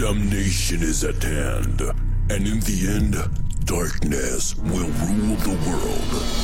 Damnation is at hand, and in the end, darkness will rule the world.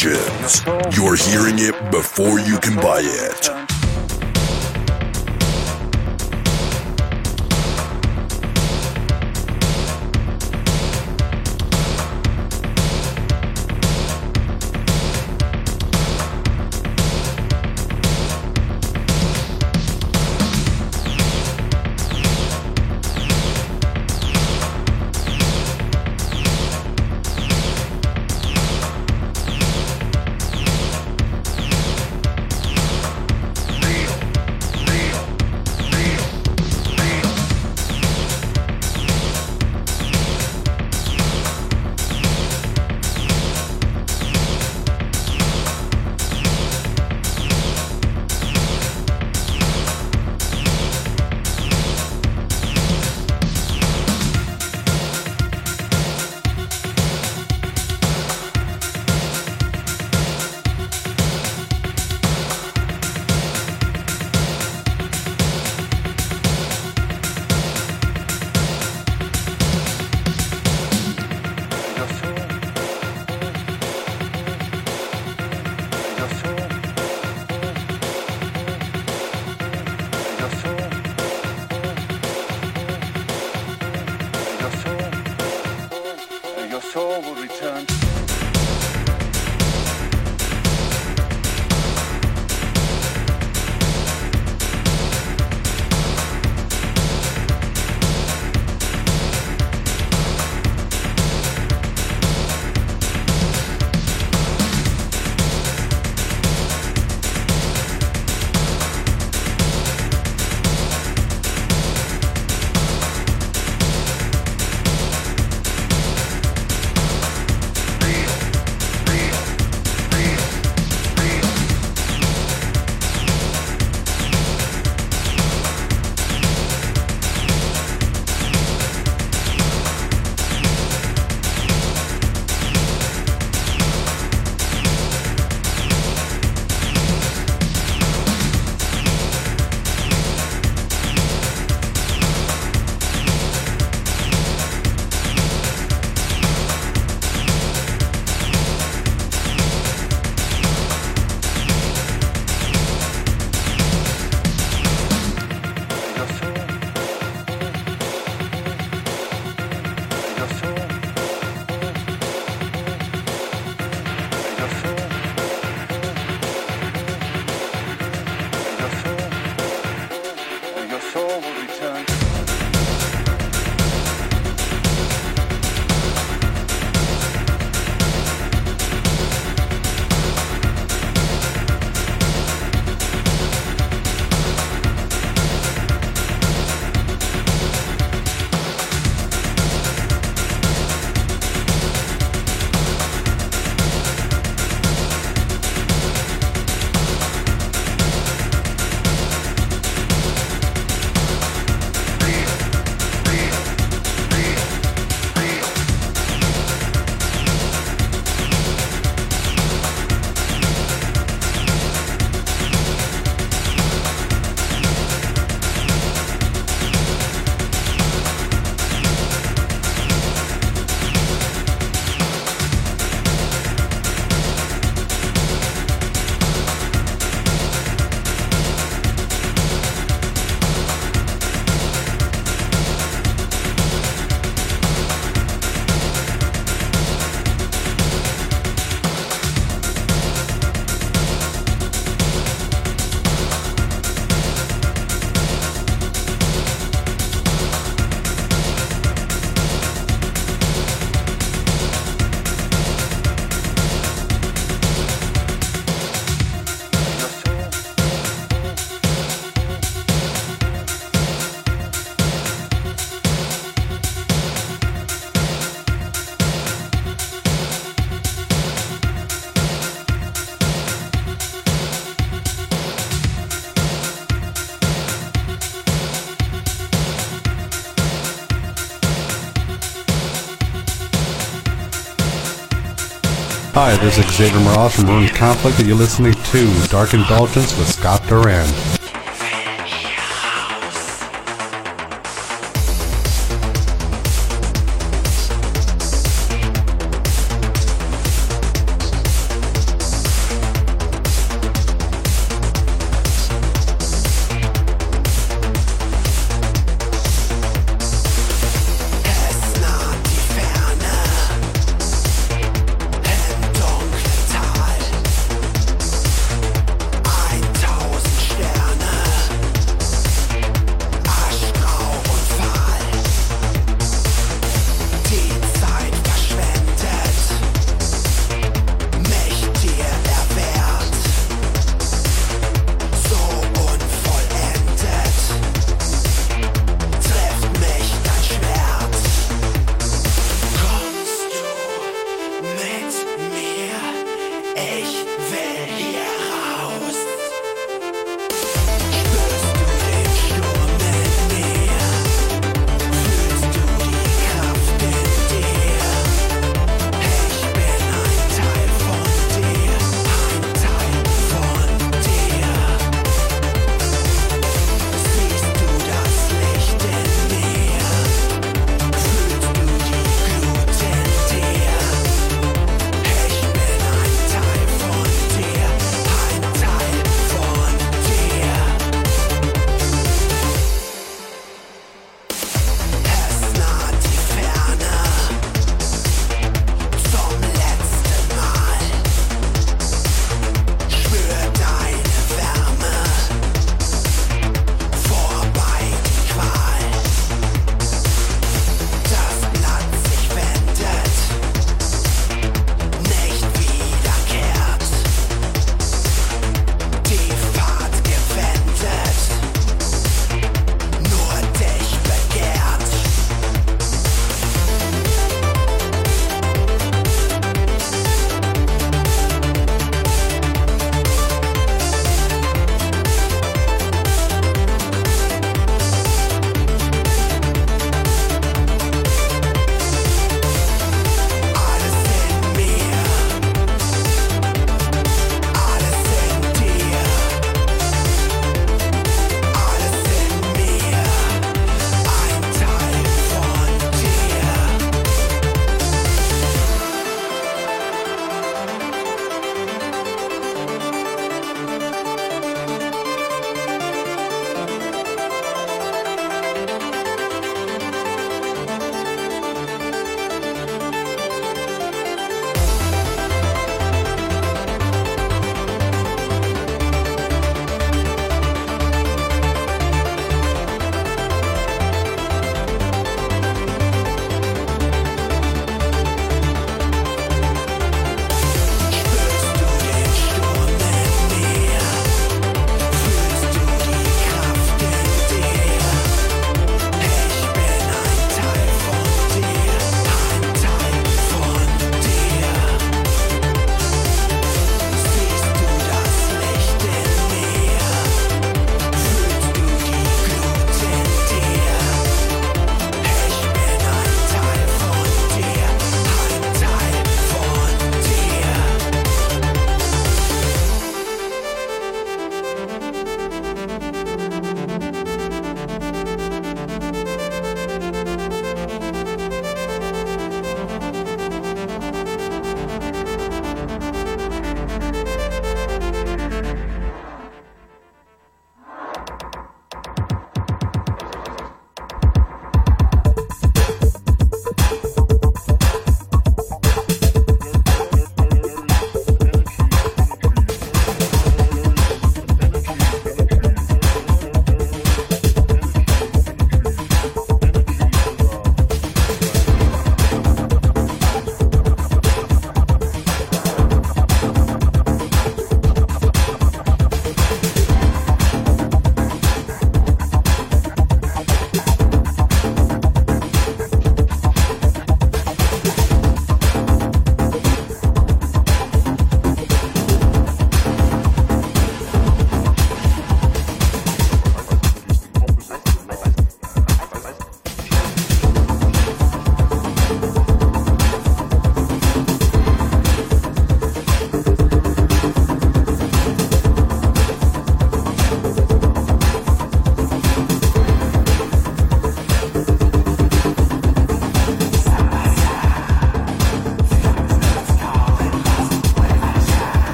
Indulgence. You're hearing it before you can buy it. Hi, this is Xavier Morales from Ruined Conflict, and you're listening to Dark Indulgence with Scott Durand.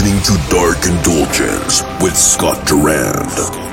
Listening to Dark Indulgence with Scott Durand.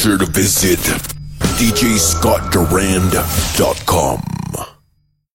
Sure to visit djscottdurand.com.